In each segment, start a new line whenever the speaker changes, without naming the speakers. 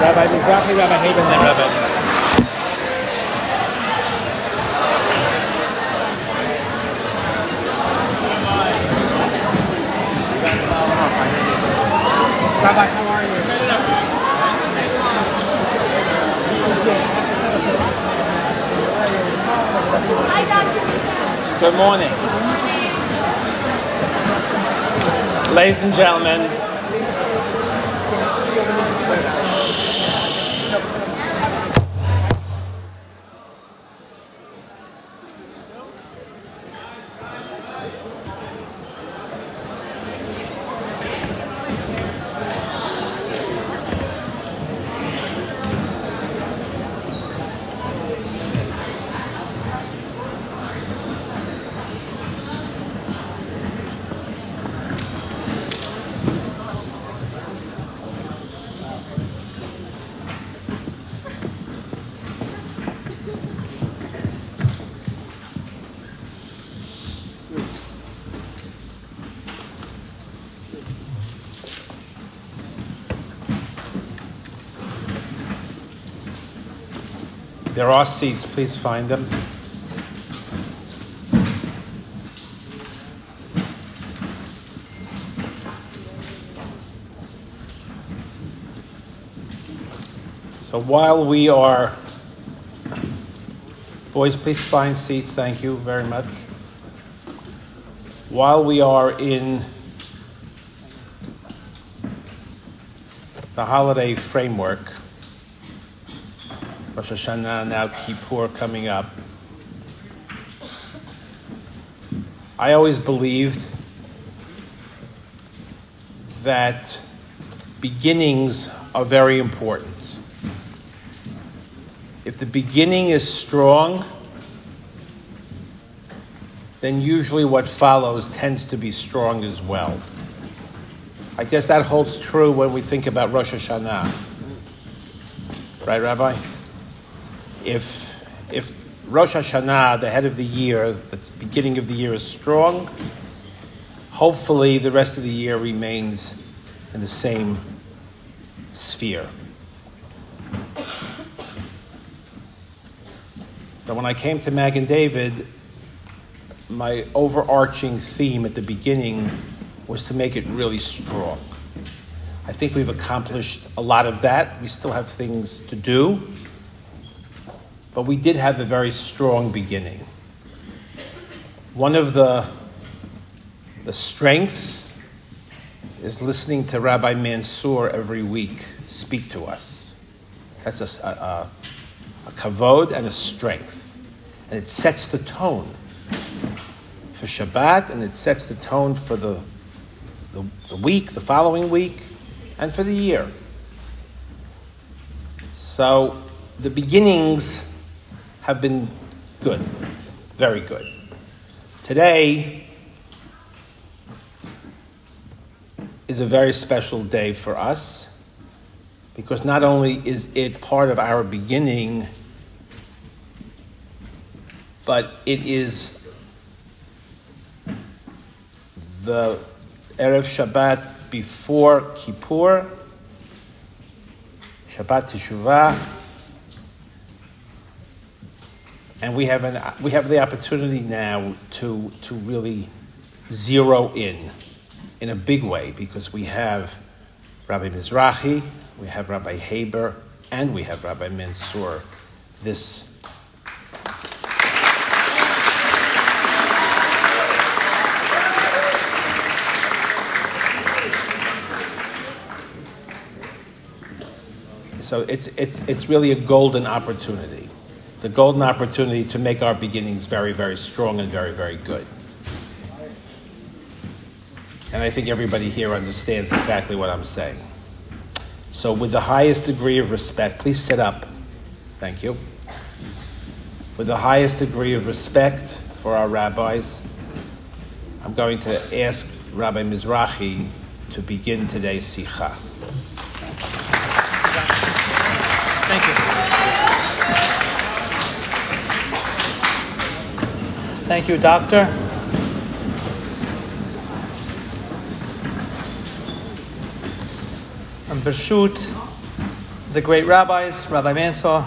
Rabbi Mizrahi, Rabbi Haber, and then Rabbi Rabbi, how are you? Good morning. Ladies and gentlemen, there are seats. Please find them. So while we are, boys, please find seats. Thank you very much. While we are in the holiday framework, Rosh Hashanah, now Kippur coming up. I always believed that beginnings are very important. If the beginning is strong, then usually what follows tends to be strong as well. I guess that holds true when we think about Rosh Hashanah. Right, Rabbi? If if Rosh Hashanah, the head of the year, the beginning of the year is strong, hopefully the rest of the year remains in the same sphere. So when I came to Magen David, my overarching theme at the beginning was to make it really strong. I think we've accomplished a lot of that. We still have things to do. But we did have a very strong beginning. One of the, the strengths is listening to Rabbi Mansour every week speak to us. That's a, a, a kavod and a strength. And it sets the tone for Shabbat and it sets the tone for the, the, the week, the following week, and for the year. So the beginnings have been good, very good. Today is a very special day for us because not only is it part of our beginning, but it is the Erev Shabbat before Kippur, Shabbat Teshuvah, and we have an we have the opportunity now to to really zero in in a big way because we have Rabbi Mizrahi, we have Rabbi Haber, and we have Rabbi Mansour this So it's, it's, it's really a golden opportunity. A golden opportunity to make our beginnings very, very strong and very, very good. And I think everybody here understands exactly what I'm saying. So, with the highest degree of respect, please sit up. Thank you. With the highest degree of respect for our rabbis, I'm going to ask Rabbi Mizrahi to begin today's Sikha. Thank you.
Thank you, Doctor. And Bershut the great rabbis, Rabbi Mansour,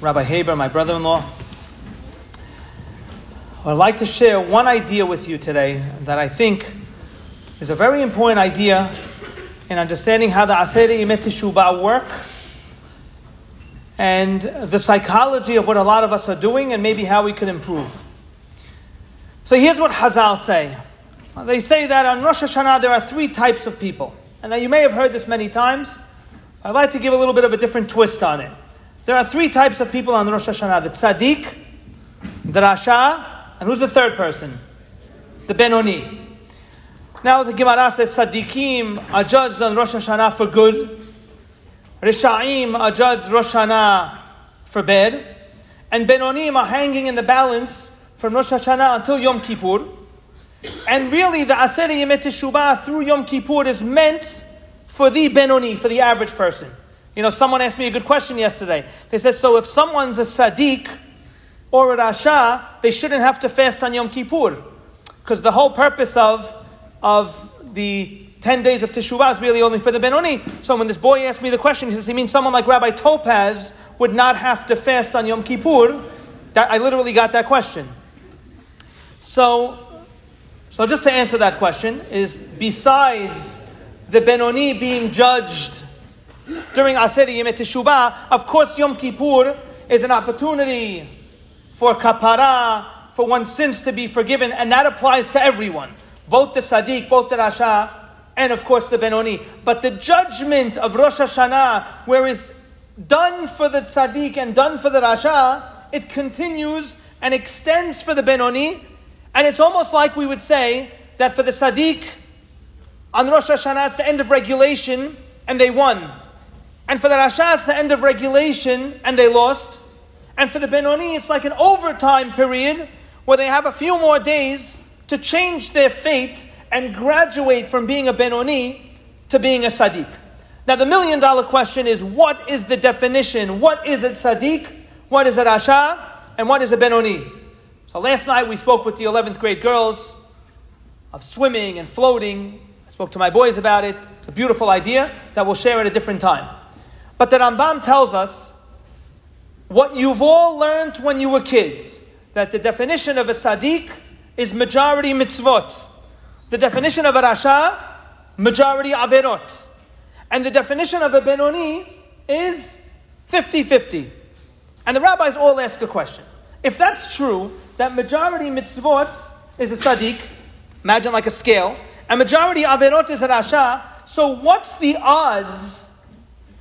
Rabbi Haber, my brother in law. I'd like to share one idea with you today that I think is a very important idea in understanding how the Yemei Teshuvah work and the psychology of what a lot of us are doing and maybe how we could improve. So here's what Hazal say. They say that on Rosh Hashanah there are three types of people. And now you may have heard this many times. I'd like to give a little bit of a different twist on it. There are three types of people on Rosh Hashanah the tzaddik, the rasha, and who's the third person? The benoni. Now the Gemara says tzaddikim are judged on Rosh Hashanah for good, rishaim are judged Rosh Hashanah for and benonim are hanging in the balance from Rosh Hashanah until Yom Kippur. And really, the Aseret Yemei Teshuvah through Yom Kippur is meant for the Benoni, for the average person. You know, someone asked me a good question yesterday. They said, so if someone's a Sadiq or a Rasha, they shouldn't have to fast on Yom Kippur. Because the whole purpose of, of the 10 days of Teshuvah is really only for the Benoni. So when this boy asked me the question, he says, he means someone like Rabbi Topaz would not have to fast on Yom Kippur. That, I literally got that question. So so just to answer that question is besides the Benoni being judged during Aseret Yemei Teshuvah, of course Yom Kippur is an opportunity for kapara, for one's sins to be forgiven, and that applies to everyone, both the Sadiq, both the Rasha, and of course the Benoni. But the judgment of Rosh Hashanah, where is done for the Sadiq and done for the Rasha, it continues and extends for the Benoni and it's almost like we would say that for the Sadiq, on Rosh Hashanah, it's the end of regulation, and they won. And for the Rasha, it's the end of regulation, and they lost. And for the Benoni, it's like an overtime period where they have a few more days to change their fate and graduate from being a Benoni to being a Sadiq. Now, the million dollar question is what is the definition? What is a Sadiq? What is a Rasha? And what is a Benoni? So last night we spoke with the 11th grade girls of swimming and floating. I spoke to my boys about it. It's a beautiful idea that we'll share at a different time. But the Rambam tells us what you've all learned when you were kids that the definition of a Sadiq is majority mitzvot. The definition of a Rasha, majority averot. And the definition of a Benoni is 50 50. And the rabbis all ask a question. If that's true, that majority mitzvot is a sadiq, imagine like a scale, and majority averot is a rasha, so what's the odds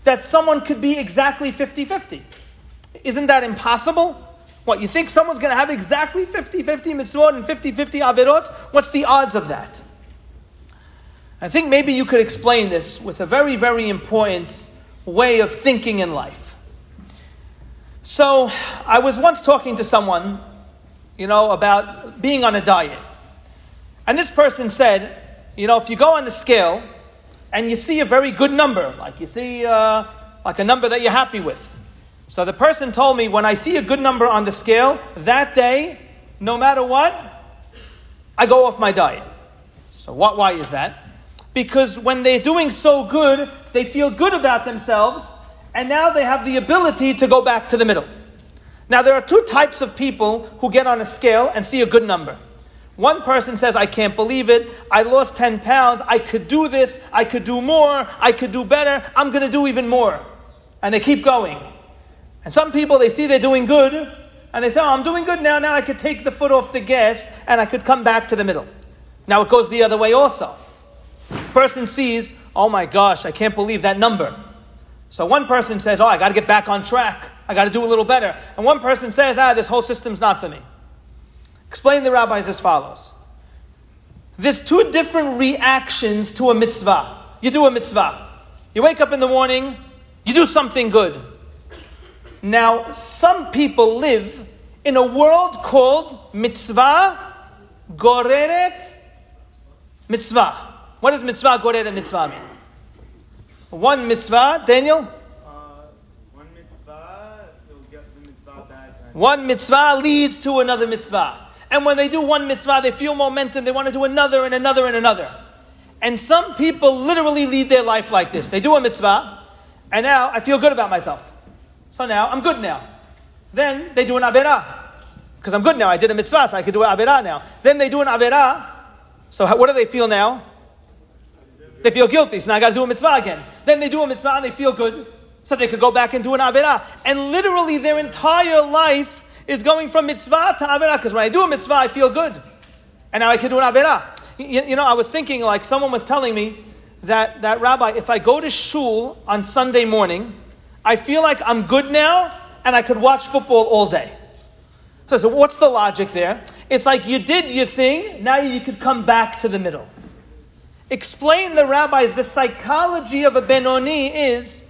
that someone could be exactly 50 50? Isn't that impossible? What, you think someone's going to have exactly 50 50 mitzvot and 50 50 averot? What's the odds of that? I think maybe you could explain this with a very, very important way of thinking in life. So, I was once talking to someone you know, about being on a diet. And this person said, you know, if you go on the scale and you see a very good number, like you see uh, like a number that you're happy with. So the person told me, when I see a good number on the scale, that day, no matter what, I go off my diet. So what, why is that? Because when they're doing so good, they feel good about themselves, and now they have the ability to go back to the middle. Now, there are two types of people who get on a scale and see a good number. One person says, I can't believe it. I lost 10 pounds. I could do this. I could do more. I could do better. I'm going to do even more. And they keep going. And some people, they see they're doing good, and they say, Oh, I'm doing good now. Now I could take the foot off the gas and I could come back to the middle. Now it goes the other way also. Person sees, Oh my gosh, I can't believe that number. So one person says, Oh, I got to get back on track. I got to do a little better. And one person says, ah, this whole system's not for me. Explain the rabbis as follows. There's two different reactions to a mitzvah. You do a mitzvah. You wake up in the morning, you do something good. Now, some people live in a world called mitzvah goreret mitzvah. What does mitzvah goreret mitzvah mean? One mitzvah, Daniel? One mitzvah leads to another mitzvah. And when they do one mitzvah, they feel momentum. They want to do another and another and another. And some people literally lead their life like this. They do a mitzvah, And now I feel good about myself. So now I'm good now. Then they do an Averah. Because I'm good now. I did a mitzvah, so I could do an Averah now. Then they do an Averah. So how, what do they feel now? They feel guilty, so now I got to do a mitzvah again. Then they do a mitzvah and they feel good, so they could go back and do an Averah. And literally their entire life is going from mitzvah to Averah. Because when I do a mitzvah, I feel good. And now I can do an Averah. You, you know, I was thinking like someone was telling me that, that, Rabbi, if I go to shul on Sunday morning, I feel like I'm good now and I could watch football all day. So, so what's the logic there? It's like you did your thing, now you could come back to the middle. Explain the rabbis the psychology of a Benoni is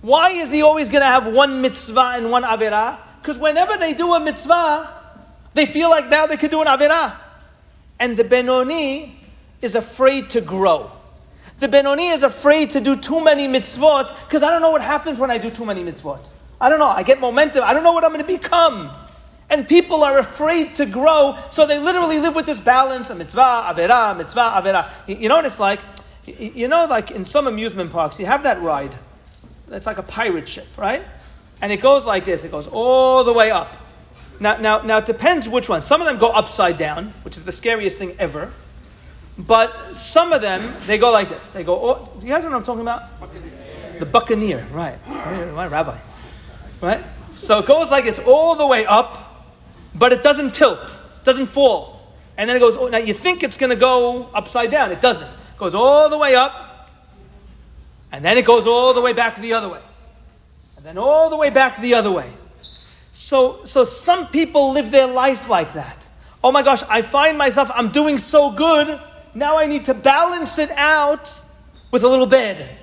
why is he always going to have one mitzvah and one avirah? Because whenever they do a mitzvah, they feel like now they could do an avirah. And the Benoni is afraid to grow. The Benoni is afraid to do too many mitzvot because I don't know what happens when I do too many mitzvot. I don't know. I get momentum. I don't know what I'm going to become. And people are afraid to grow, so they literally live with this balance: a mitzvah, avera, mitzvah, avera. You know what it's like? You know, like in some amusement parks, you have that ride. It's like a pirate ship, right? And it goes like this. It goes all the way up. Now, now, now, it depends which one. Some of them go upside down, which is the scariest thing ever. But some of them, they go like this. They go, oh, do you guys know what I'm talking about? Buccaneer. The buccaneer, right. My rabbi. Right? So it goes like this all the way up, but it doesn't tilt, doesn't fall. And then it goes, oh, now you think it's going to go upside down. It doesn't. It goes all the way up, and then it goes all the way back the other way. And then all the way back the other way. So, so some people live their life like that. Oh my gosh, I find myself, I'm doing so good, now I need to balance it out with a little bed.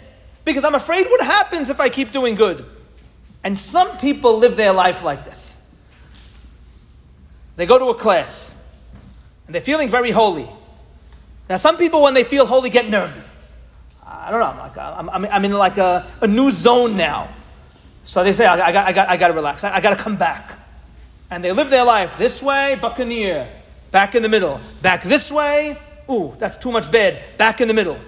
Because I'm afraid what happens if I keep doing good. And some people live their life like this. They go to a class and they're feeling very holy. Now, some people, when they feel holy, get nervous. I don't know, I'm, like, I'm, I'm, I'm in like a, a, new zone now. So they say, I, I, got, I, got, I got to relax, I, I got to come back. And they live their life this way, buccaneer, back in the middle, back this way, Ooh, that's too much bed. Back in the middle.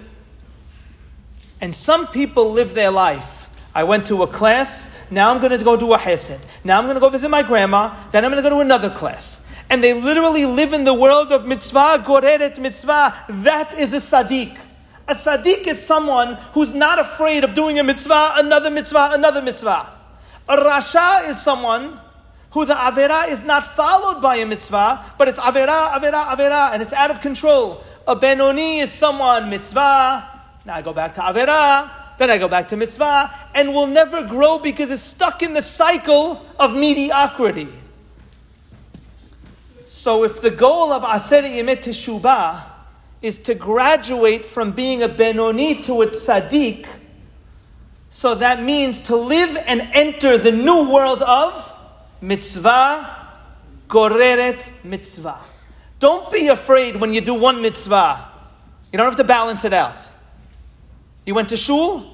And some people live their life. I went to a class, now I'm going to go do a hesed. Now I'm going to go visit my grandma, then I'm going to go to another class. And they literally live in the world of mitzvah, goreret mitzvah. That is a tzaddik. A tzaddik is someone who's not afraid of doing a mitzvah, another mitzvah, another mitzvah. A rasha is someone who the avera is not followed by a mitzvah, but it's avera, avera, avera, and it's out of control. A benoni is someone mitzvah. Now I go back to avera, then I go back to mitzvah, and will never grow because it's stuck in the cycle of mediocrity. So if the goal of Aseret Yemet Teshubah is to graduate from being a benoni to a tzaddik, so that means to live and enter the new world of mitzvah, goreret mitzvah. Don't be afraid when you do one mitzvah. You don't have to balance it out. You went to shul,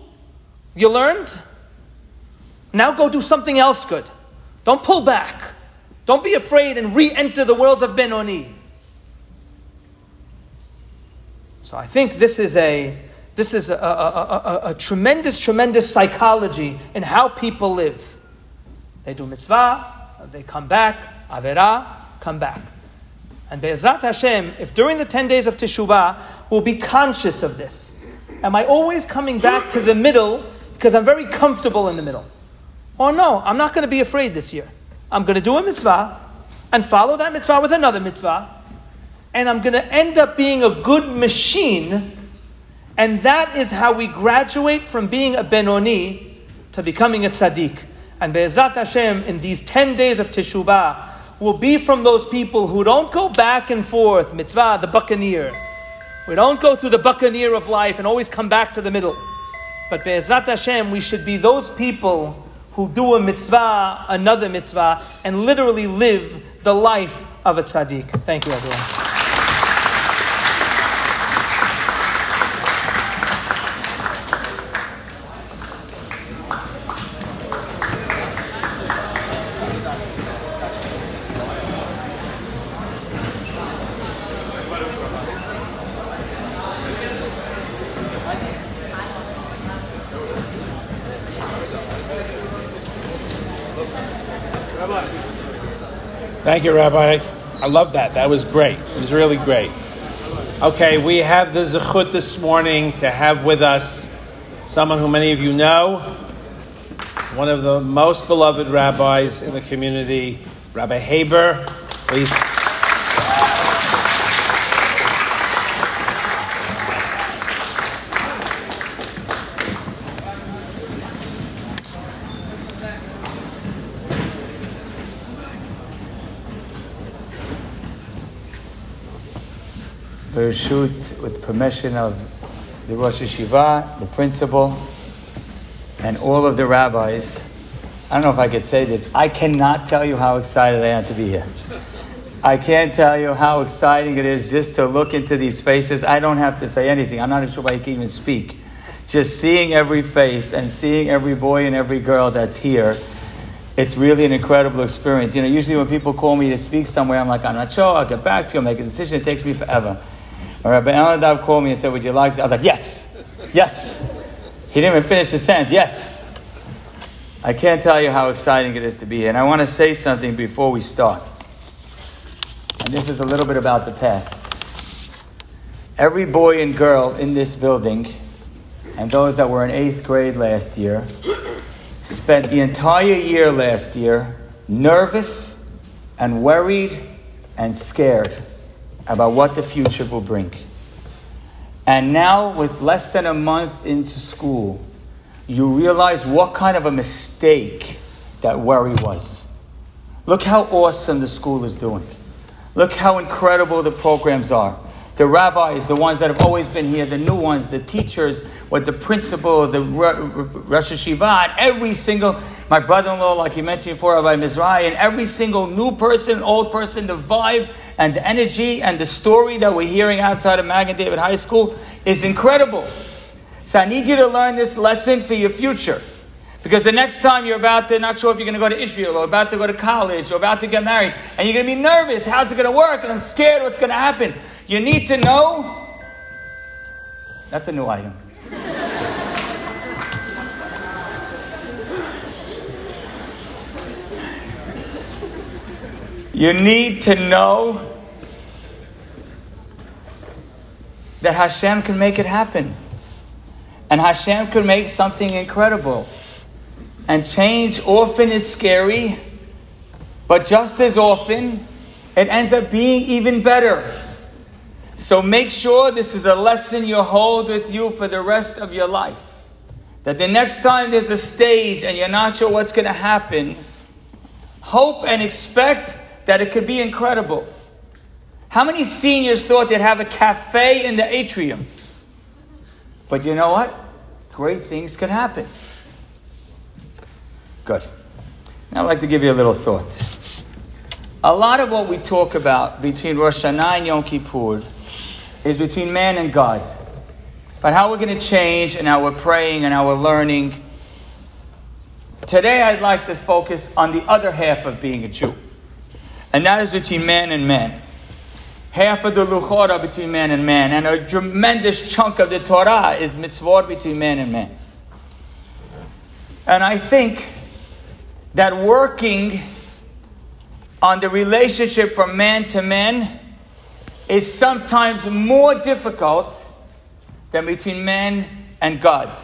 you learned. Now go do something else good. Don't pull back. Don't be afraid and re enter the world of Benoni. So I think this is a this is a, a, a, a, tremendous, tremendous psychology in how people live. They do mitzvah, they come back, Avera, come back. And Be'ezrat Hashem, if during the 10 days of Teshuvah, we'll be conscious of this. Am I always coming back to the middle because I'm very comfortable in the middle? Or no, I'm not going to be afraid this year. I'm going to do a mitzvah and follow that mitzvah with another mitzvah. And I'm going to end up being a good machine. And that is how we graduate from being a Benoni to becoming a tzaddik. And Be'ezrat Hashem, in these 10 days of Teshuvah, will be from those people who don't go back and forth, mitzvah, the buccaneer. We don't go through the buccaneer of life and always come back to the middle. But Be'ezrat Hashem, we should be those people who do a mitzvah, another mitzvah, and literally live the life of a tzaddik. Thank you, everyone.
Thank you, Rabbi. I love that. That was great. It was really great. Okay, we have the zechut this morning to have with us someone who many of you know, one of the most beloved rabbis in the community, Rabbi Haber. Please.
Shoot with permission of the Rosh Yeshiva, the principal, and all of the rabbis. I don't know if I could say this. I cannot tell you how excited I am to be here. I can't tell you how exciting it is just to look into these faces. I don't have to say anything. I'm not even sure if I can even speak. Just seeing every face and seeing every boy and every girl that's here, it's really an incredible experience. You know, usually when people call me to speak somewhere, I'm like, I'm not sure. I'll get back to you. I'll make a decision. It takes me forever. Rabbi Eladav called me and said, Would you like to? I was like, Yes, yes. He didn't even finish the sentence. Yes. I can't tell you how exciting it is to be here. And I want to say something before we start. And this is a little bit about the past. Every boy and girl in this building, and those that were in eighth grade last year, spent the entire year last year nervous and worried and scared about what the future will bring. And now, with less than a month into school, you realize what kind of a mistake that worry was. Look how awesome the school is doing. Look how incredible the programs are. The rabbis, the ones that have always been here, the new ones, the teachers, what the principal, the Rosh Yeshiva, and every single, my brother-in-law, like you mentioned before, Rabbi Mizrahi, and every single new person, old person, the vibe and the energy and the story that we're hearing outside of Magen David High School is incredible. So I need you to learn this lesson for your future. Because the next time you're about to, not sure if you're going to go to Israel or about to go to college or about to get married, and you're going to be nervous, how's it going to work? And I'm scared what's going to happen. You need to know. That's a new item. You need to know that Hashem can make it happen. And Hashem can make something incredible. And change often is scary, but just as often, it ends up being even better. So make sure this is a lesson you hold with you for the rest of your life. That the next time there's a stage and you're not sure what's going to happen, hope and expect that it could be incredible. How many seniors thought they'd have a cafe in the atrium? But you know what? Great things could happen. Good. Now I'd like to give you a little thought. A lot of what we talk about between Rosh Hashanah and Yom Kippur is between man and God. But how we're going to change and how we're praying and how we're learning. Today I'd like to focus on the other half of being a Jew and that is between man and man. Half of the luchora between man and man, and a tremendous chunk of the Torah is mitzvot between man and man. And I think that working on the relationship from man to man is sometimes more difficult than between man and God.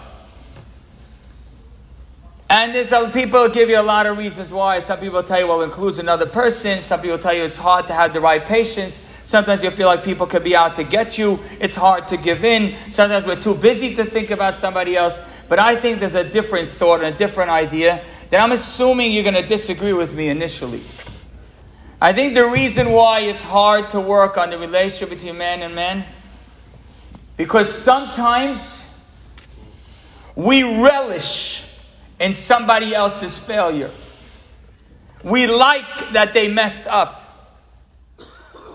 And there's people give you a lot of reasons why. Some people tell you, well, it includes another person. Some people tell you it's hard to have the right patience. Sometimes you feel like people could be out to get you. It's hard to give in. Sometimes we're too busy to think about somebody else. But I think there's a different thought and a different idea that I'm assuming you're going to disagree with me initially. I think the reason why it's hard to work on the relationship between man and man, because sometimes we relish in somebody else's failure. We like that they messed up.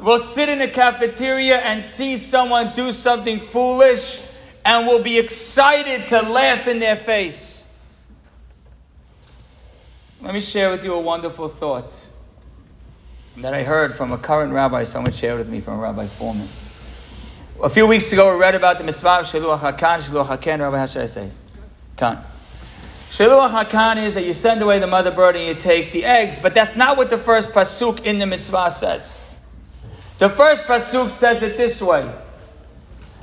We'll sit in a cafeteria and see someone do something foolish and we'll be excited to laugh in their face. Let me share with you a wonderful thought that I heard from a current rabbi, someone shared with me from a Rabbi Fohrman. A few weeks ago, we read about the mitzvah of Shiluach HaKan, Shiluach HaKen, Rabbi, how should I say? Khan. Shiluach Hakan is that you send away the mother bird and you take the eggs, but that's not what the first pasuk in the mitzvah says. The first pasuk says it this way: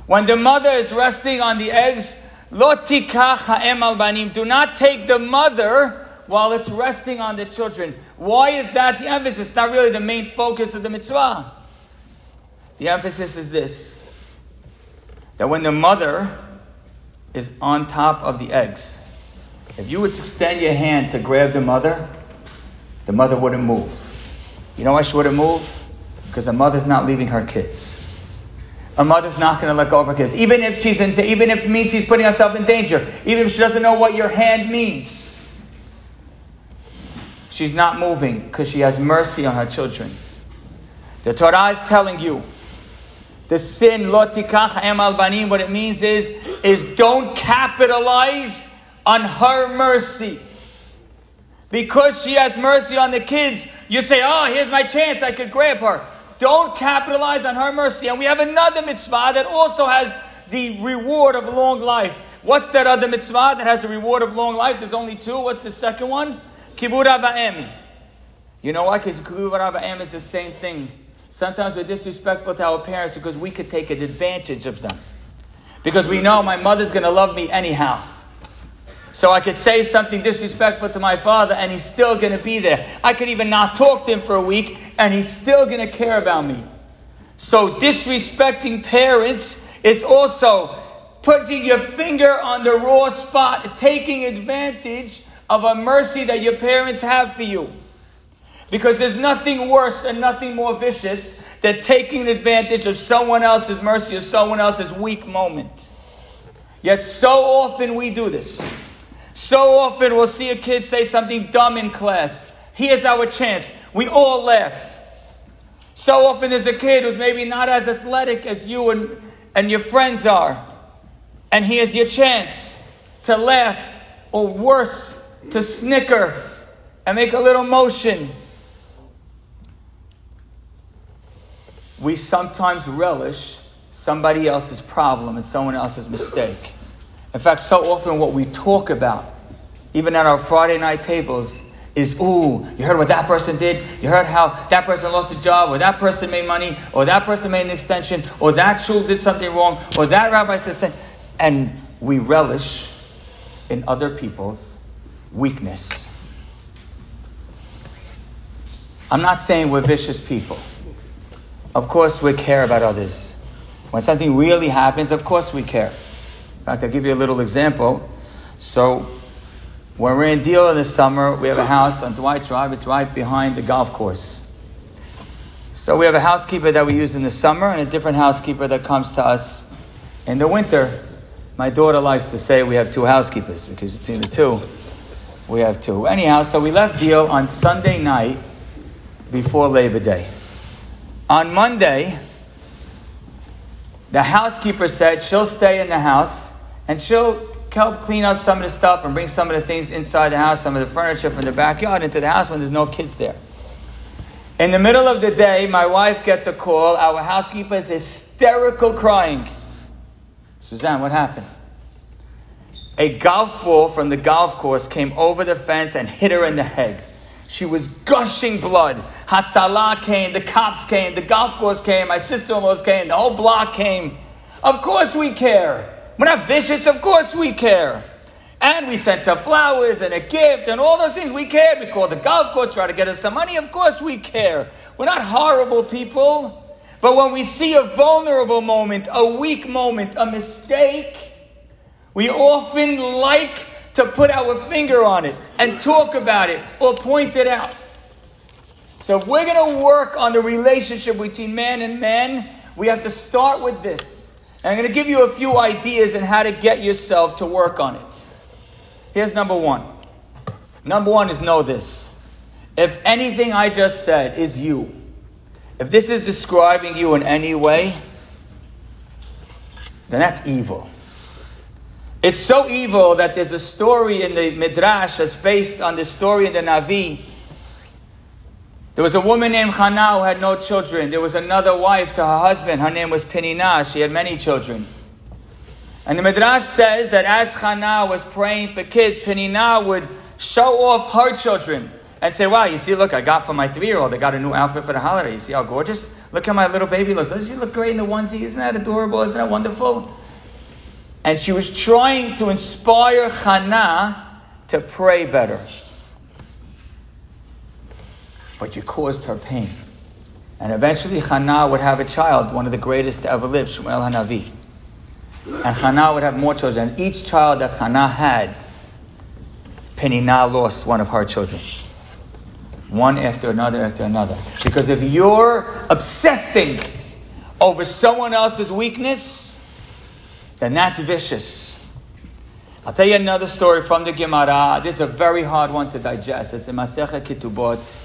When the mother is resting on the eggs, lo tikach ha'em al banim. Do not take the mother while it's resting on the children. Why is that the emphasis? Not really the main focus of the mitzvah. The emphasis is this: that when the mother is on top of the eggs if you would extend your hand to grab the mother, the mother wouldn't move. You know why she wouldn't move? Because the mother's not leaving her kids. A mother's not going to let go of her kids, even if she's in, even if it means she's putting herself in danger, even if she doesn't know what your hand means. She's not moving because she has mercy on her children. The Torah is telling you the sin lotikach em al banim. What it means is is don't capitalize on her mercy. Because she has mercy on the kids, you say, Oh, here's my chance, I could grab her. Don't capitalize on her mercy. And we have another mitzvah that also has the reward of long life. What's that other mitzvah that has the reward of long life? There's only two. What's the second one? Kibur Ba'em. You know why? Because Kibur Ba'em is the same thing. Sometimes we're disrespectful to our parents because we could take advantage of them. Because we know my mother's going to love me anyhow. So I could say something disrespectful to my father and he's still going to be there. I could even not talk to him for a week and he's still going to care about me. So disrespecting parents is also putting your finger on the raw spot, taking advantage of a mercy that your parents have for you. Because there's nothing worse and nothing more vicious than taking advantage of someone else's mercy or someone else's weak moment. Yet so often we do this. So often we'll see a kid say something dumb in class. Here's our chance. We all laugh. So often there's a kid who's maybe not as athletic as you and, and your friends are. And here's your chance to laugh, or worse, to snicker and make a little motion. We sometimes relish somebody else's problem and someone else's mistake. In fact, so often what we talk about, even at our Friday night tables, is ooh, you heard what that person did? You heard how that person lost a job, or that person made money, or that person made an extension, or that shul did something wrong, or that rabbi said something. And we relish in other people's weakness. I'm not saying we're vicious people. Of course, we care about others. When something really happens, of course we care. In fact, I'll give you a little example. So, when we're in Deal in the summer, we have a house on Dwight Drive. It's right behind the golf course. So we have a housekeeper that we use in the summer and a different housekeeper that comes to us in the winter. My daughter likes to say we have two housekeepers because between the two, we have two. Anyhow, so we left Deal on Sunday night before Labor Day. On Monday, the housekeeper said she'll stay in the house and she'll help clean up some of the stuff and bring some of the things inside the house, some of the furniture from the backyard into the house when there's no kids there. In the middle of the day, my wife gets a call. Our housekeeper is hysterical crying. Suzanne, what happened? A golf ball from the golf course came over the fence and hit her in the head. She was gushing blood. Hatzalah came, the cops came, the golf course came, my sister in laws came, the whole block came. Of course we care. We're not vicious, of course we care. And we sent her flowers and a gift and all those things. We care. We called the golf course, try to get us some money. Of course we care. We're not horrible people. But when we see a vulnerable moment, a weak moment, a mistake, we often like to put our finger on it and talk about it or point it out. So if we're going to work on the relationship between man and man, we have to start with this. And I'm going to give you a few ideas on how to get yourself to work on it. Here's number one. Number one is know this. If anything I just said is you, if this is describing you in any way, then that's evil. It's so evil that there's a story in the Midrash that's based on the story in the Navi there was a woman named Hannah who had no children. There was another wife to her husband. Her name was Penina. She had many children. And the Midrash says that as Hannah was praying for kids, Penina would show off her children and say, Wow, you see, look, I got for my three year old, I got a new outfit for the holiday. You see how gorgeous? Look how my little baby looks. Doesn't she look great in the onesie? Isn't that adorable? Isn't that wonderful? And she was trying to inspire Hannah to pray better. But you caused her pain. And eventually Hannah would have a child, one of the greatest to ever live, Shmuel Hanavi. And Hannah would have more children. And each child that Hannah had, Penina lost one of her children. One after another after another. Because if you're obsessing over someone else's weakness, then that's vicious. I'll tell you another story from the Gemara. This is a very hard one to digest. It's in Masechet Ketubot.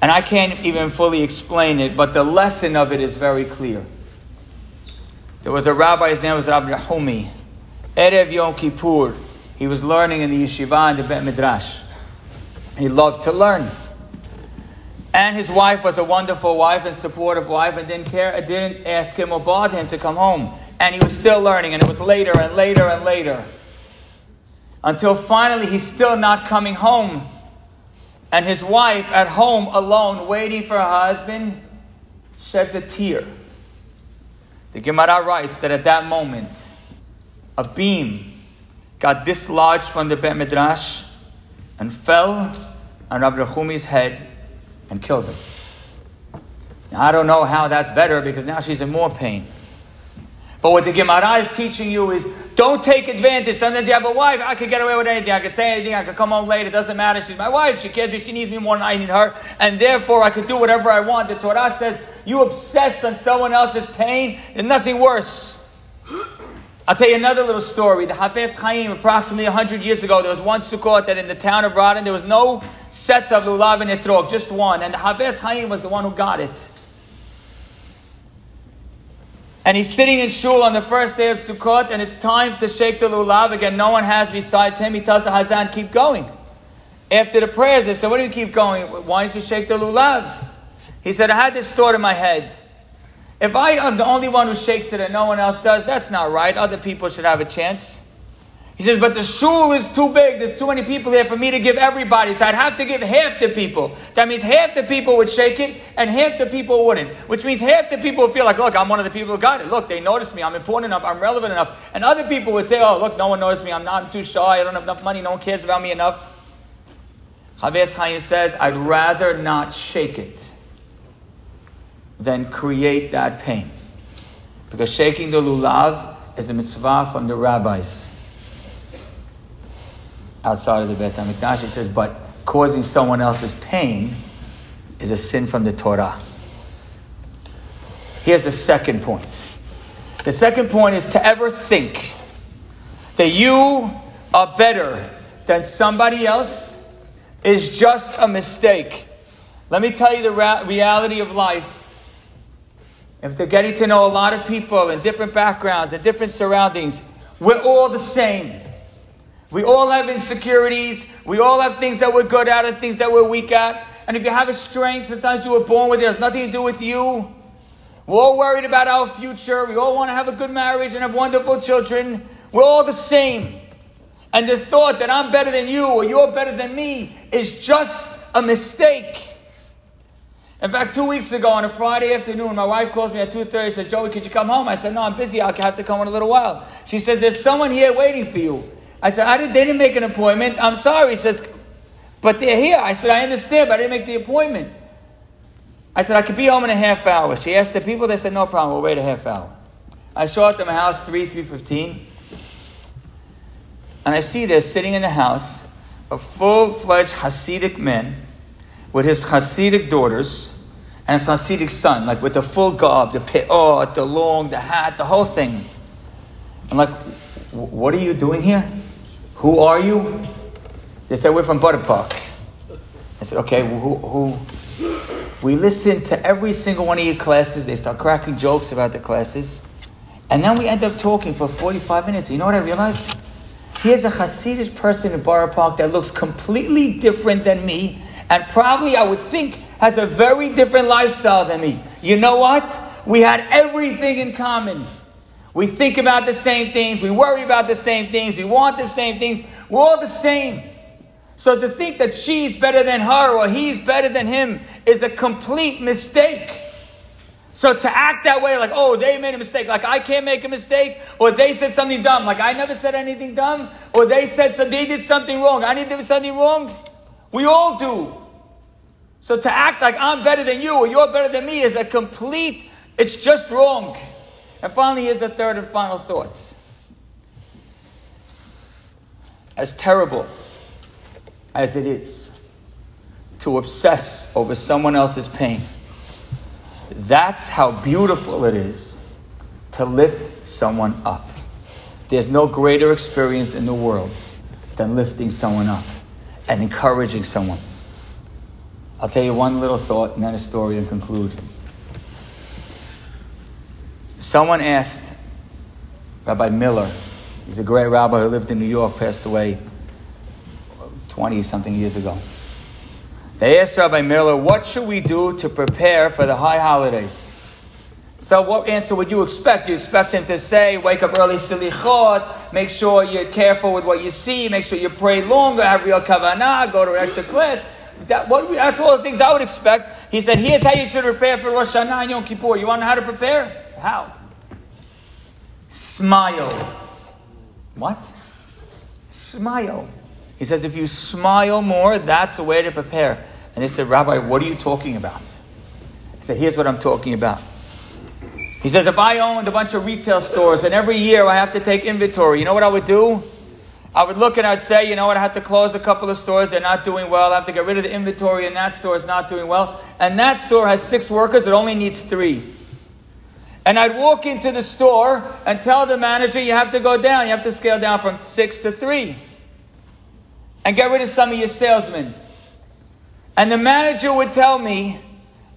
And I can't even fully explain it, but the lesson of it is very clear. There was a rabbi, his name was Rabbi Humi. Erev Yom Kippur. He was learning in the yeshiva and the Bet Midrash. He loved to learn. And his wife was a wonderful wife and supportive wife and didn't care, didn't ask him or bother him to come home. And he was still learning, and it was later and later and later. Until finally he's still not coming home. And his wife at home alone, waiting for her husband, sheds a tear. The Gemara writes that at that moment, a beam got dislodged from the Bet Midrash and fell on Rabbi Chumi's head and killed him. Now, I don't know how that's better because now she's in more pain. But what the Gemara is teaching you is don't take advantage. Sometimes you have a wife, I could get away with anything. I could say anything. I could come home late. It doesn't matter. She's my wife. She cares me. She needs me more than I need her. And therefore, I could do whatever I want. The Torah says you obsess on someone else's pain and nothing worse. I'll tell you another little story. The Hafetz Chaim, approximately 100 years ago, there was one Sukkot that in the town of Radin, there was no sets of lulav and etrog, just one. And the Hafetz Chaim was the one who got it. And he's sitting in shul on the first day of Sukkot, and it's time to shake the lulav. Again, no one has besides him. He tells the Hazan, keep going. After the prayers, they said, what do you keep going? Why don't you shake the lulav? He said, I had this thought in my head. If I am the only one who shakes it and no one else does, that's not right. Other people should have a chance. He says, but the shul is too big. There's too many people here for me to give everybody. So I'd have to give half the people. That means half the people would shake it and half the people wouldn't. Which means half the people would feel like, look, I'm one of the people who got it. Look, they noticed me. I'm important enough. I'm relevant enough. And other people would say, oh, look, no one knows me. I'm not I'm too shy. I don't have enough money. No one cares about me enough. Hafetz Chaim says, I'd rather not shake it than create that pain. Because shaking the lulav is a mitzvah from the rabbis outside of the Beit HaMikdash. He says, but causing someone else's pain is a sin from the Torah. Here's the second point. The second point is to ever think that you are better than somebody else is just a mistake. Let me tell you the ra- reality of life. If they're getting to know a lot of people in different backgrounds and different surroundings, we're all the same. We all have insecurities. We all have things that we're good at and things that we're weak at. And if you have a strength, sometimes you were born with it, it has nothing to do with you. We're all worried about our future. We all want to have a good marriage and have wonderful children. We're all the same. And the thought that I'm better than you or you're better than me is just a mistake. In fact, two weeks ago on a Friday afternoon, my wife calls me at 2.30 She says, Joey, could you come home? I said, no, I'm busy. I'll have to come in a little while. She says, there's someone here waiting for you. I said, I didn't, they didn't make an appointment. I'm sorry. He says, but they're here. I said, I understand, but I didn't make the appointment. I said, I could be home in a half hour. She asked the people. They said, no problem. We'll wait a half hour. I show up to my house 3, 3.15. And I see there sitting in the house a full-fledged Hasidic man with his Hasidic daughters and his Hasidic son, like with the full garb, the peot, the long, the hat, the whole thing. I'm like, what are you doing here? Who are you? They said, We're from Borough Park. I said, Okay, who, who? We listen to every single one of your classes. They start cracking jokes about the classes. And then we end up talking for 45 minutes. You know what I realized? Here's a Hasidic person in Borough Park that looks completely different than me, and probably, I would think, has a very different lifestyle than me. You know what? We had everything in common. We think about the same things. We worry about the same things. We want the same things. We're all the same. So to think that she's better than her or he's better than him is a complete mistake. So to act that way, like, oh, they made a mistake, like I can't make a mistake, or they said something dumb, like I never said anything dumb, or they said so they did something wrong, I didn't do something wrong. We all do. So to act like I'm better than you or you're better than me is a complete, it's just wrong. And finally, here's a third and final thought. As terrible as it is to obsess over someone else's pain, that's how beautiful it is to lift someone up. There's no greater experience in the world than lifting someone up and encouraging someone. I'll tell you one little thought and then a story and conclude. Someone asked Rabbi Miller, he's a great rabbi who lived in New York, passed away 20 something years ago. They asked Rabbi Miller, What should we do to prepare for the high holidays? So, what answer would you expect? You expect him to say, Wake up early, selichot, make sure you're careful with what you see, make sure you pray longer, have real kavanah, go to extra class. That, what, that's all the things I would expect. He said, Here's how you should prepare for Rosh Hashanah and Yom Kippur. You want to know how to prepare? How? Smile. What? Smile. He says, if you smile more, that's a way to prepare. And they said, Rabbi, what are you talking about? He said, here's what I'm talking about. He says, if I owned a bunch of retail stores and every year I have to take inventory, you know what I would do? I would look and I'd say, you know what, I have to close a couple of stores, they're not doing well. I have to get rid of the inventory and that store is not doing well. And that store has six workers, it only needs three. And I'd walk into the store and tell the manager, you have to go down, you have to scale down from six to three and get rid of some of your salesmen. And the manager would tell me,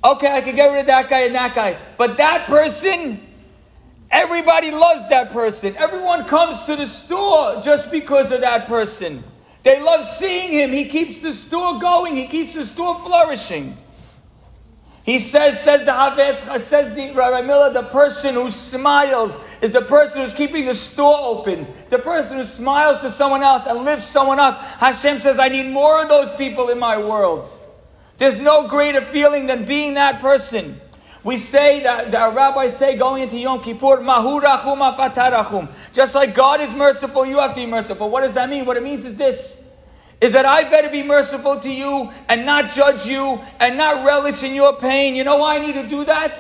okay, I can get rid of that guy and that guy. But that person, everybody loves that person. Everyone comes to the store just because of that person. They love seeing him. He keeps the store going, he keeps the store flourishing. He says, says the Hafetz, says the Rabbi Miller, the person who smiles is the person who's keeping the store open. The person who smiles to someone else and lifts someone up. Hashem says, I need more of those people in my world. There's no greater feeling than being that person. We say that the rabbis say going into Yom Kippur, Mahurachum afatarachum. Just like God is merciful, you have to be merciful. What does that mean? What it means is this is that I better be merciful to you and not judge you and not relish in your pain. You know why I need to do that?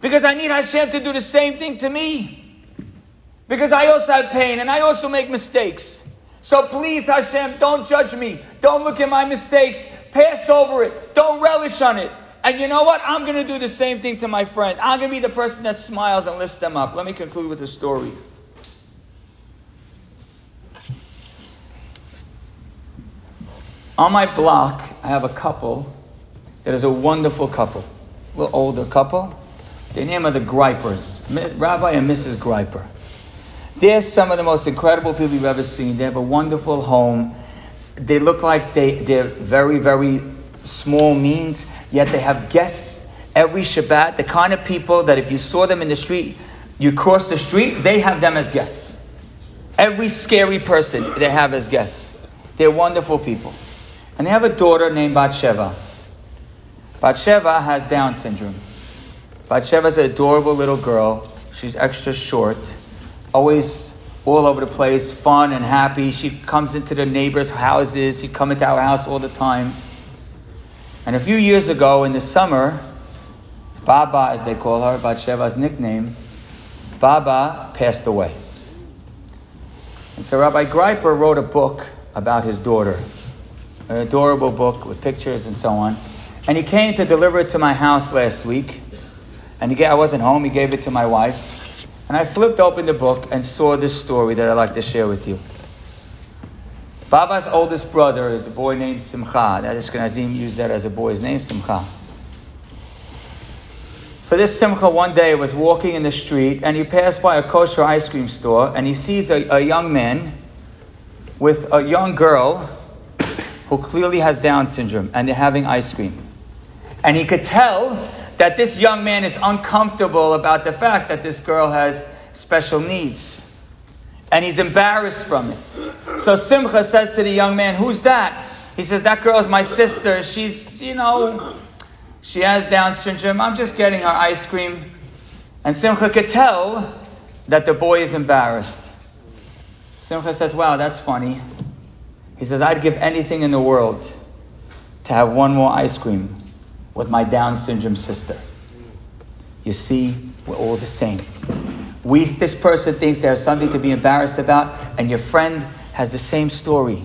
Because I need Hashem to do the same thing to me. Because I also have pain and I also make mistakes. So please, Hashem, don't judge me. Don't look at my mistakes. Pass over it. Don't relish on it. And you know what? I'm going to do the same thing to my friend. I'm going to be the person that smiles and lifts them up. Let me conclude with a story. On my block, I have a couple that is a wonderful couple, a little older couple. Their name are the Gripers, Rabbi and Mrs. Griper. They're some of the most incredible people you've ever seen. They have a wonderful home. They look like they, they're very, very small means, yet they have guests every Shabbat. The kind of people that if you saw them in the street, you cross the street, they have them as guests. Every scary person they have as guests. They're wonderful people. And they have a daughter named Batsheva. Batsheva has Down syndrome. Batsheva is an adorable little girl. She's extra short, always all over the place, fun and happy. She comes into the neighbors' houses. She comes into our house all the time. And a few years ago in the summer, Baba, as they call her, Batsheva's nickname, Baba passed away. And so Rabbi Greiper wrote a book about his daughter an adorable book with pictures and so on. And he came to deliver it to my house last week. And he, I wasn't home, he gave it to my wife. And I flipped open the book and saw this story that I'd like to share with you. Baba's oldest brother is a boy named Simcha. That Ashkenazim use that as a boy's name, Simcha. So this Simcha one day was walking in the street and he passed by a kosher ice cream store and he sees a, a young man with a young girl who clearly has Down syndrome and they're having ice cream. And he could tell that this young man is uncomfortable about the fact that this girl has special needs. And he's embarrassed from it. So Simcha says to the young man, Who's that? He says, That girl's my sister. She's, you know, she has Down syndrome. I'm just getting her ice cream. And Simcha could tell that the boy is embarrassed. Simcha says, Wow, that's funny. He says, I'd give anything in the world to have one more ice cream with my Down syndrome sister. You see, we're all the same. We, this person thinks there's something to be embarrassed about, and your friend has the same story.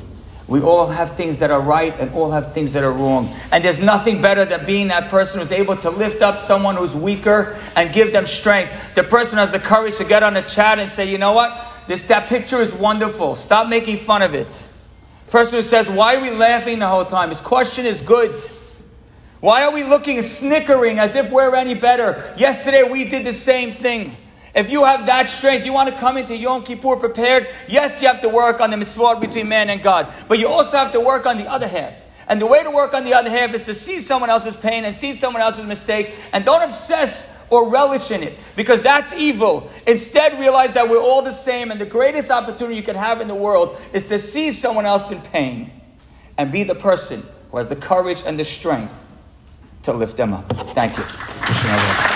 We all have things that are right and all have things that are wrong. And there's nothing better than being that person who's able to lift up someone who's weaker and give them strength. The person has the courage to get on a chat and say, you know what? This, that picture is wonderful. Stop making fun of it. Person who says, why are we laughing the whole time? His question is good. Why are we looking snickering as if we're any better? Yesterday we did the same thing. If you have that strength, you want to come into Yom Kippur prepared, yes, you have to work on the mitzvot between man and God, but you also have to work on the other half. And the way to work on the other half is to see someone else's pain and see someone else's mistake and don't obsess or relish in it because that's evil. Instead, realize that we're all the same and the greatest opportunity you can have in the world is to see someone else in pain and be the person who has the courage and the strength to lift them up. Thank you.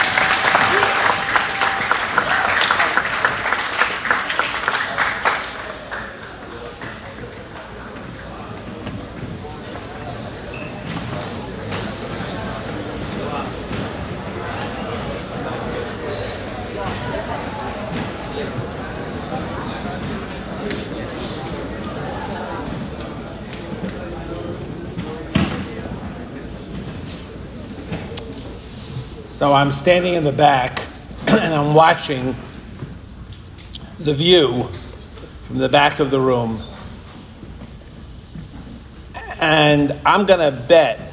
I'm standing in the back and I'm watching the view from the back of the room. And I'm going to bet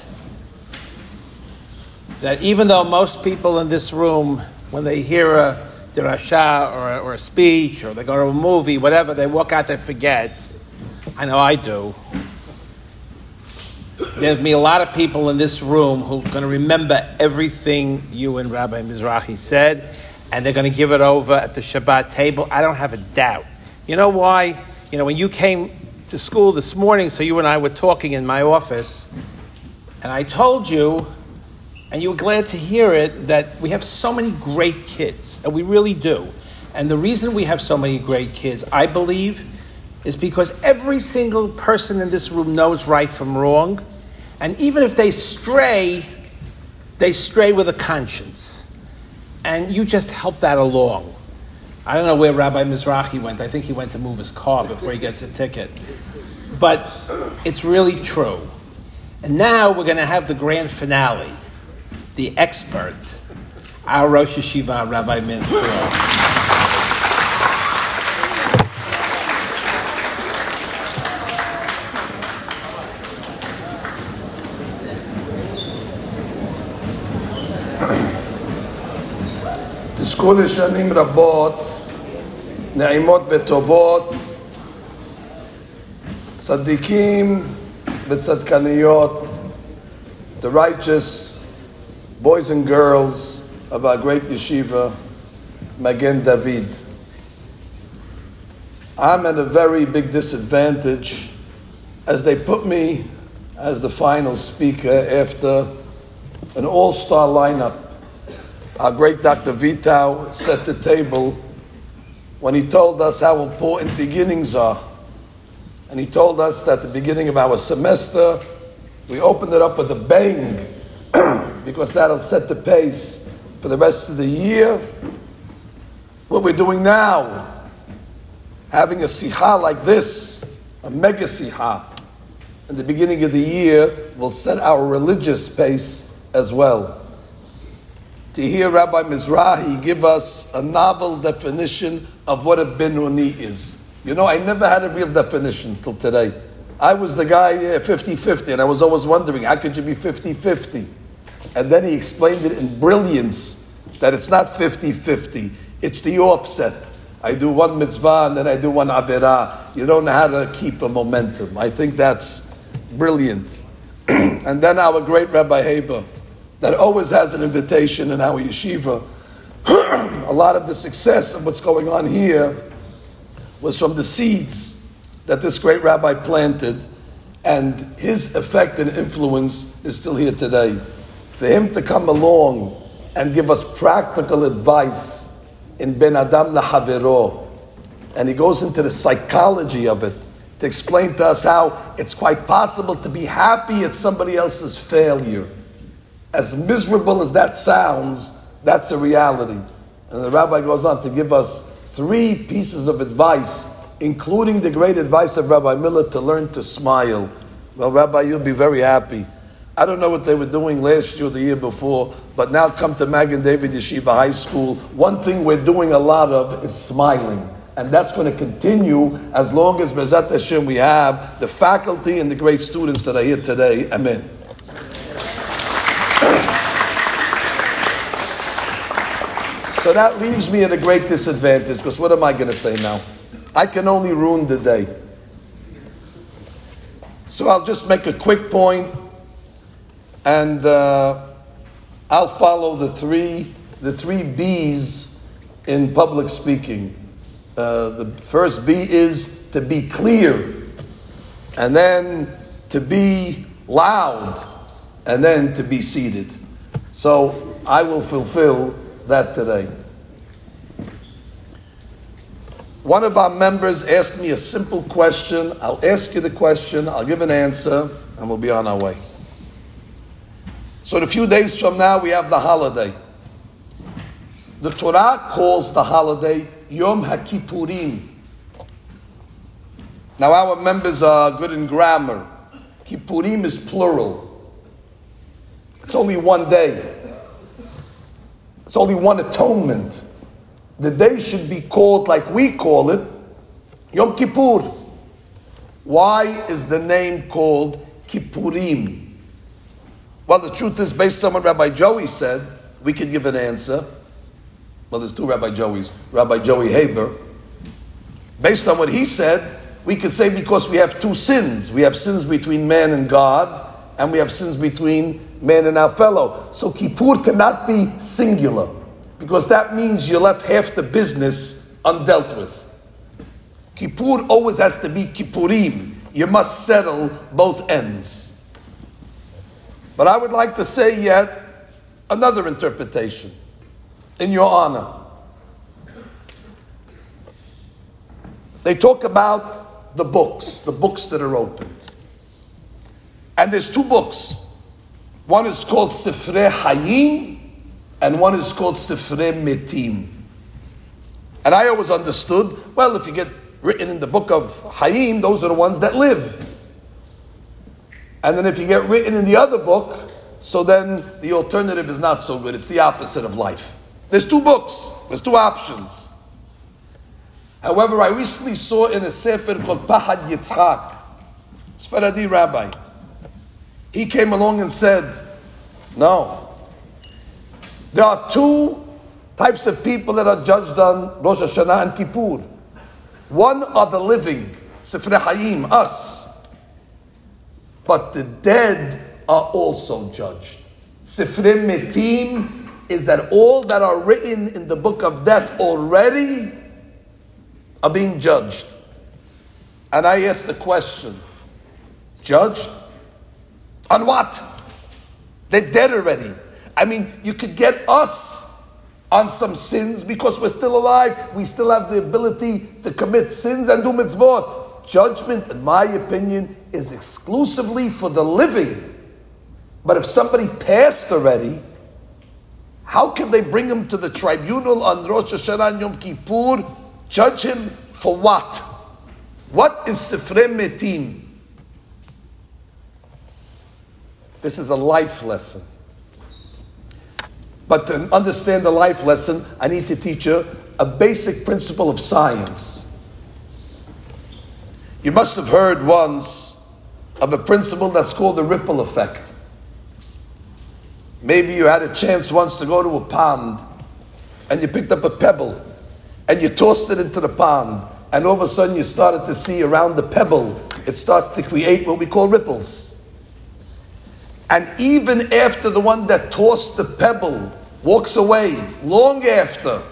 that even though most people in this room, when they hear a derasha or or a speech or they go to a movie, whatever, they walk out, they forget. I know I do there's be a lot of people in this room who are going to remember everything you and Rabbi Mizrahi said, and they're going to give it over at the Shabbat table. I don't have a doubt. You know why? You know, when you came to school this morning, so you and I were talking in my office, and I told you, and you were glad to hear it, that we have so many great kids, and we really do. And the reason we have so many great kids, I believe, is because every single person in this room knows right from wrong. And even if they stray, they stray with a conscience. And you just help that along. I don't know where Rabbi Mizrahi went. I think he went to move his car before he gets a ticket. But it's really true. And now we're going to have the grand finale. The expert, our Rosh Yeshiva, Rabbi Mansour.
תזכו לשנים רבות, נעימות וטובות, צדיקים וצדקניות, the righteous boys and girls of our great yeshiva, Magen David. I'm at a very big disadvantage as they put me as the final speaker after an all-star lineup our great Dr. Vitau set the table when he told us how important beginnings are. And he told us that the beginning of our semester, we opened it up with a bang because that'll set the pace for the rest of the year. What we're doing now, having a siha like this, a mega siha, in the beginning of the year, will set our religious pace as well to hear Rabbi Mizrahi give us a novel definition of what a Benoni is. You know, I never had a real definition till today. I was the guy 50 uh, 50, and I was always wondering, how could you be 50 50? And then he explained it in brilliance that it's not 50 50, it's the offset. I do one mitzvah and then I do one aveirah. You don't know how to keep a momentum. I think that's brilliant. and then our great Rabbi Haber that always has an invitation in our yeshiva a lot of the success of what's going on here was from the seeds that this great rabbi planted, and his effect and influence is still here today. For him to come along and give us practical advice in Ben Adam Lahavero, and he goes into the psychology of it to explain to us how it's quite possible to be happy at somebody else's failure. As miserable as that sounds, that's the reality. And the rabbi goes on to give us three pieces of advice, including the great advice of Rabbi Miller to learn to smile. Well, Rabbi, you'll be very happy. I don't know what they were doing last year or the year before, but now come to Magen David Yeshiva High School. One thing we're doing a lot of is smiling. And that's going to continue as long as Bezrat Hashem we have the faculty and the great students that are here today. Amen. So that leaves me at a great disadvantage because what am I going to say now? I can only ruin the day. So I'll just make a quick point and uh, I'll follow the three, the three B's in public speaking. Uh, the first B is to be clear, and then to be loud, and then to be seated. So I will fulfill that today. One of our members asked me a simple question. I'll ask you the question, I'll give an answer, and we'll be on our way. So, in a few days from now, we have the holiday. The Torah calls the holiday Yom HaKippurim. Now, our members are good in grammar. Kippurim is plural. It's only one day. It's only one atonement. The day should be called like we call it, Yom Kippur. Why is the name called Kippurim? Well, the truth is, based on what Rabbi Joey said, we could give an answer. Well, there's two Rabbi Joeys. Rabbi Joey Haber. Based on what he said, we could say because we have two sins. We have sins between man and God, and we have sins between man and our fellow. So Kippur cannot be singular, because that means you left half the business undealt with. Kippur always has to be Kippurim. You must settle both ends. But I would like to say yet another interpretation in your honor. They talk about the books, the books that are opened. And there's two books. One is called Sifrei Hayim, and one is called Sifrei Metim. And I always understood, well, if you get written in the book of Hayim, those are the ones that live. And then if you get written in the other book, so then the alternative is not so good. It's the opposite of life. There's two books, there's two options. However, I recently saw in a sefer called Pahad Yitzhak, Sfaradi rabbi. He came along and said, No. There are two types of people that are judged on Rosh Hashanah and Kippur. One are the living, Sifrei Hayim, us. But the dead are also judged. Sifrei Metim is that all that are written in the book of death already are being judged. And I ask the question judged? On what? They're dead already. I mean, you could get us on some sins because we're still alive. We still have the ability to commit sins and do mitzvot. Judgment, in my opinion, is exclusively for the living. But if somebody passed already, how can they bring him to the tribunal on Rosh Hashanah and Yom Kippur? Judge him for what? What is Sifrei Metim? This is a life lesson. But to understand the life lesson, I need to teach you a basic principle of science. You must have heard once of a principle that's called the ripple effect. Maybe you had a chance once to go to a pond and you picked up a pebble and you tossed it into the pond, and all of a sudden you started to see around the pebble, it starts to create what we call ripples. And even after the one that tossed the pebble walks away long after,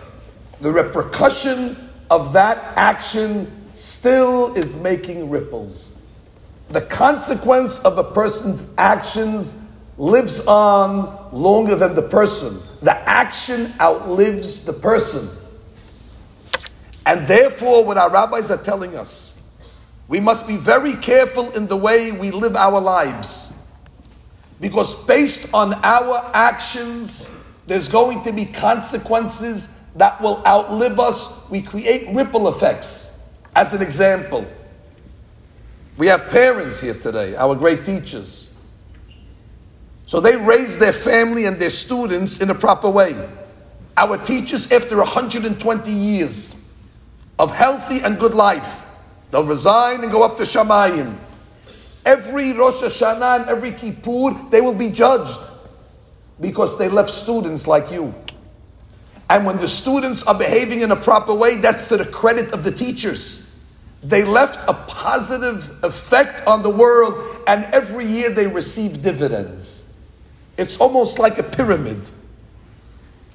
the repercussion of that action still is making ripples. The consequence of a person's actions lives on longer than the person. The action outlives the person. And therefore, what our rabbis are telling us, we must be very careful in the way we live our lives. Because based on our actions, there's going to be consequences that will outlive us. We create ripple effects. As an example, we have parents here today, our great teachers. So they raise their family and their students in a proper way. Our teachers, after 120 years of healthy and good life, they'll resign and go up to Shamayim. Every Rosh Hashanah and every Kippur, they will be judged because they left students like you. And when the students are behaving in a proper way, that's to the credit of the teachers. They left a positive effect on the world, and every year they receive dividends. It's almost like a pyramid.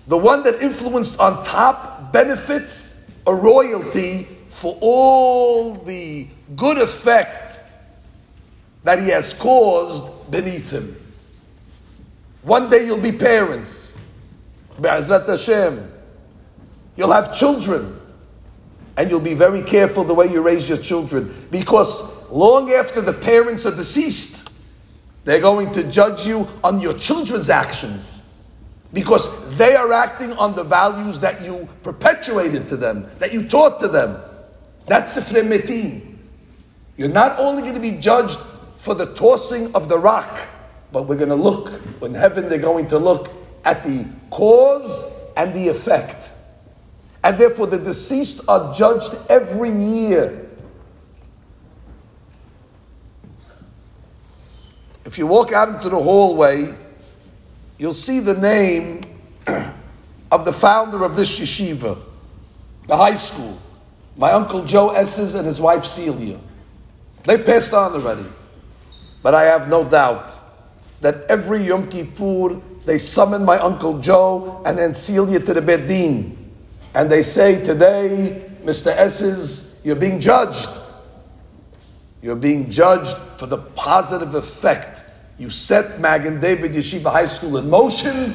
The one that influenced on top benefits a royalty for all the good effect that he has caused beneath him. One day you'll be parents. Hashem. You'll have children. And you'll be very careful the way you raise your children. Because long after the parents are deceased, they're going to judge you on your children's actions. Because they are acting on the values that you perpetuated to them, that you taught to them. That's Sifre Metim. You're not only going to be judged for the tossing of the rock, but we're going to look, in heaven, they're going to look at the cause and the effect. And therefore, the deceased are judged every year. If you walk out into the hallway, you'll see the name of the founder of this yeshiva, the high school, my uncle Joe Esses and his wife Celia. They passed on already. But I have no doubt that every Yom Kippur they summon my Uncle Joe and then Celia to the Bedin. And they say, Today, Mr. Esses, you're being judged. You're being judged for the positive effect. You set Magen David Yeshiva High School in motion,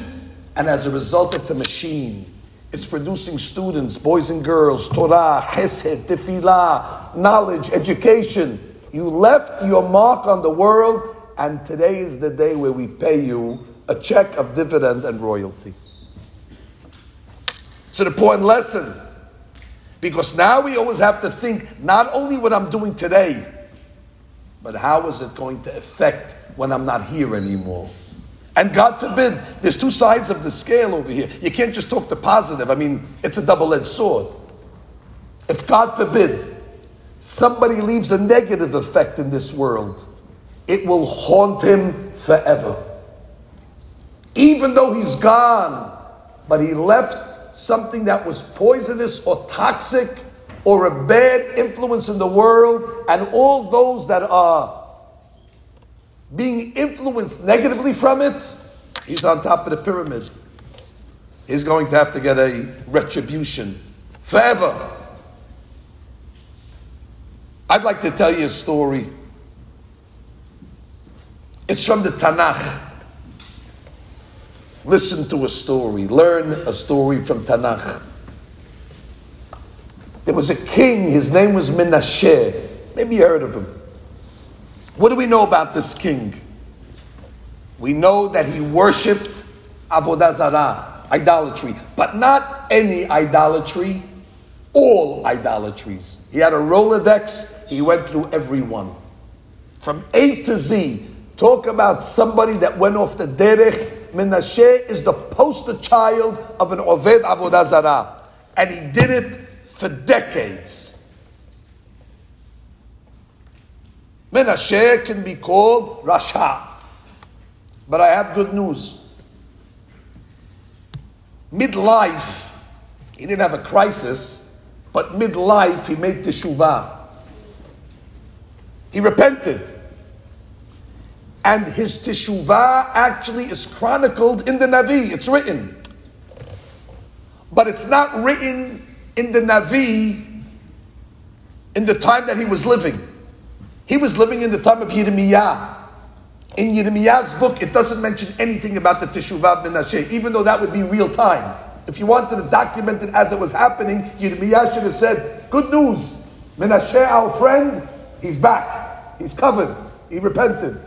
and as a result, it's a machine. It's producing students, boys and girls, Torah, Chesed, Tefillah, knowledge, education. You left your mark on the world, and today is the day where we pay you a check of dividend and royalty. It's an important lesson. Because now we always have to think not only what I'm doing today, but how is it going to affect when I'm not here anymore? And God forbid, there's two sides of the scale over here. You can't just talk the positive. I mean, it's a double edged sword. If God forbid, somebody leaves a negative effect in this world, it will haunt him forever. Even though he's gone, but he left something that was poisonous or toxic or a bad influence in the world, and all those that are being influenced negatively from it, he's on top of the pyramid. He's going to have to get a retribution forever. I'd like to tell you a story. It's from the Tanakh. Listen to a story, learn a story from Tanakh. There was a king, his name was Menashe. Maybe you heard of him. What do we know about this king? We know that he worshipped Avodah Zarah, idolatry, but not any idolatry, all idolatries. He had a Rolodex, he went through every one. From A to Z, talk about somebody that went off the derech. Menashe is the poster child of an Oved Avodah Zarah. And he did it for decades. Menashe can be called Rasha. But I have good news. Midlife, he didn't have a crisis, but midlife he made teshuvah. He repented. And his teshuvah actually is chronicled in the Navi. It's written. but it's not written in the Navi in the time that he was living. He was living in the time of Yirmiyah. In Yirmiyah's book, it doesn't mention anything about the Teshuvah Menashe, even though that would be real time. If you wanted to document it as it was happening, Yirmiyah should have said, Good news, Menashe, our friend, he's back. He's covered. He repented.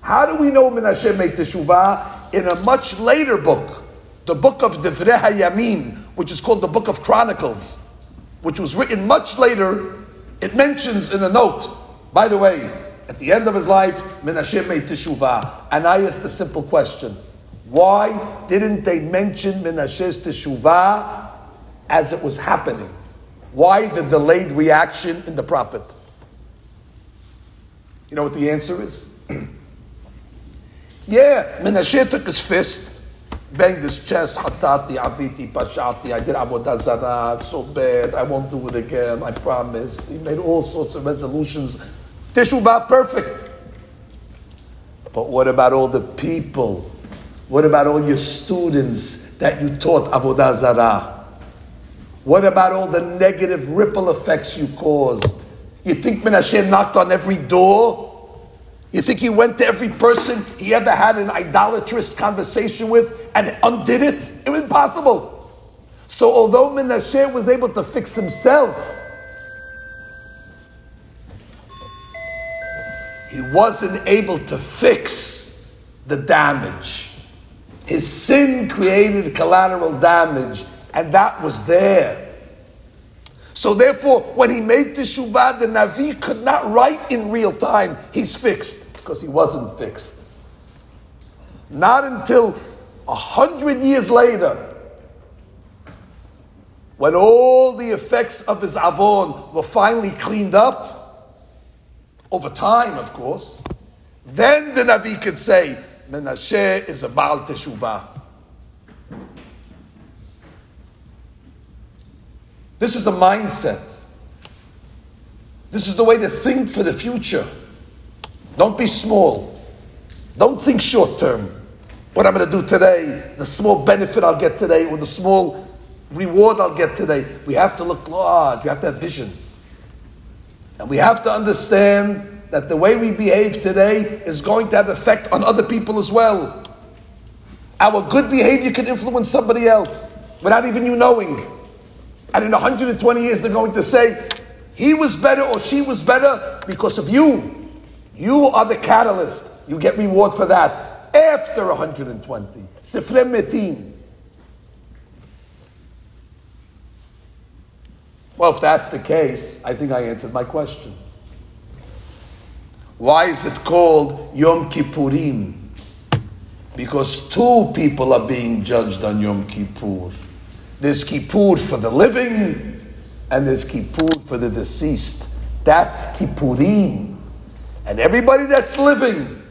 How do we know Menashe made Teshuvah? In a much later book, the book of Divrei HaYamim, which is called the Book of Chronicles, which was written much later, it mentions in a note, by the way, at the end of his life, Menashe made teshuvah. And I asked a simple question. Why didn't they mention Menashe's teshuvah as it was happening? Why the delayed reaction in the prophet? You know what the answer is? yeah, Menashe took his fist banged his chest, hatati, abiti, pashati, I did avodah so bad, I won't do it again, I promise. He made all sorts of resolutions. Teshuvah, perfect. But what about all the people? What about all your students that you taught avodah zarah? What about all the negative ripple effects you caused? You think Menashe knocked on every door? You think he went to every person he ever had an idolatrous conversation with and undid it? It was impossible. So although Menashe was able to fix himself, he wasn't able to fix the damage. His sin created collateral damage, and that was there. So therefore, when he made teshuvah, the Navi could not write in real time, he's fixed because he wasn't fixed. Not until a hundred years later, when all the effects of his avon were finally cleaned up, over time, of course, then the Navi could say, Menashe is a Baal Teshuvah. This is a mindset. This is the way to think for the future. Don't be small. Don't think short term. What I'm going to do today, the small benefit I'll get today, or the small reward I'll get today. We have to look large. We have to have vision. And we have to understand that the way we behave today is going to have effect on other people as well. Our good behavior can influence somebody else without even you knowing. And in 120 years, they're going to say, he was better or she was better because of you. You are the catalyst. You get reward for that after 120. Sifrei Metim. Well, if that's the case, I think I answered my question. Why is it called Yom Kippurim? Because two people are being judged on Yom Kippur. There's Kippur for the living, and there's Kippur for the deceased. That's Kippurim. And everybody that's living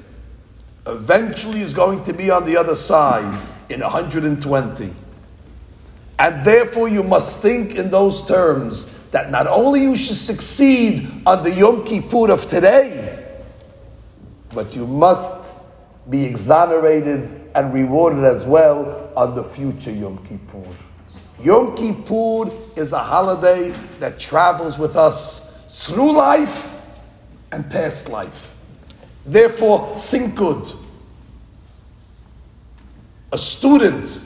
eventually is going to be on the other side in 120. And therefore, you must think in those terms that not only you should succeed on the Yom Kippur of today, but you must be exonerated and rewarded as well on the future Yom Kippur. Yom Kippur is a holiday that travels with us through life and past life. Therefore, think good. A student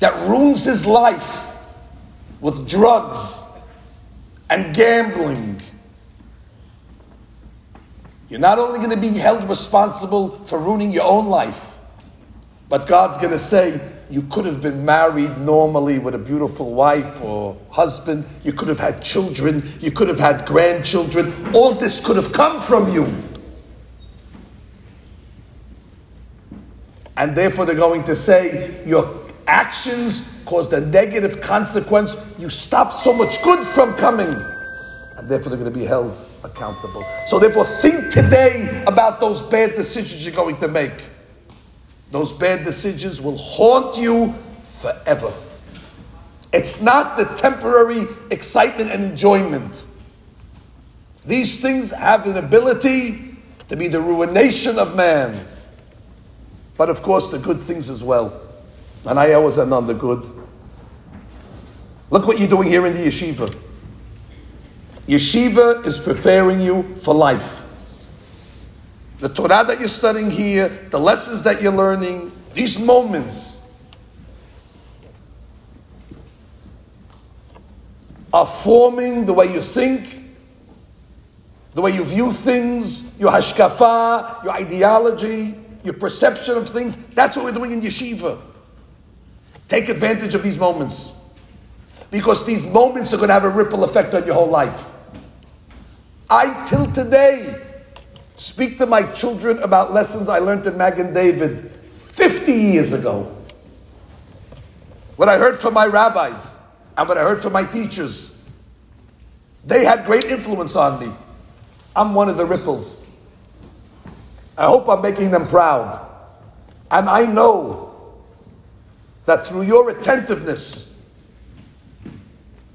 that ruins his life with drugs and gambling, you're not only going to be held responsible for ruining your own life, but God's going to say, you could have been married normally with a beautiful wife or husband. You could have had children. You could have had grandchildren. All this could have come from you. And therefore, they're going to say your actions caused a negative consequence. You stopped so much good from coming. And therefore, they're going to be held accountable. So, therefore, think today about those bad decisions you're going to make those bad decisions will haunt you forever. It's not the temporary excitement and enjoyment. These things have an ability to be the ruination of man. But of course, the good things as well. And I always end on the good. Look what you're doing here in the yeshiva. Yeshiva is preparing you for life. The Torah that you're studying here, the lessons that you're learning, these moments are forming the way you think, the way you view things, your hashkafa, your ideology, your perception of things. That's what we're doing in yeshiva. Take advantage of these moments. Because these moments are going to have a ripple effect on your whole life. I, till today, speak to my children about lessons I learned in Magen David 50 years ago. What I heard from my rabbis and what I heard from my teachers, they had great influence on me. I'm one of the ripples. I hope I'm making them proud. And I know that through your attentiveness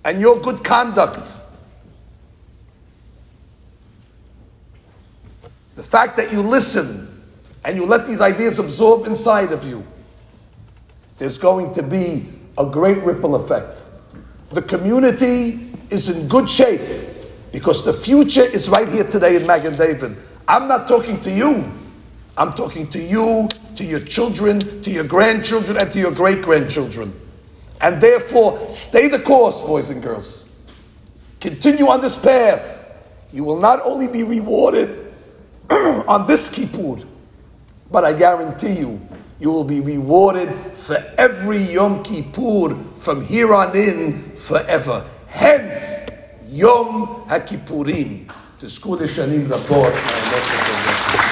and your good conduct, the fact that you listen and you let these ideas absorb inside of you, there's going to be a great ripple effect. The community is in good shape because the future is right here today in Magen David. I'm not talking to you. I'm talking to you, to your children, to your grandchildren, and to your great grandchildren. And therefore, stay the course, boys and girls. Continue on this path. You will not only be rewarded on this Kippur, but I guarantee you, you will be rewarded for every Yom Kippur from here on in forever. Hence, Yom HaKippurim. To school the Shanim Rapport.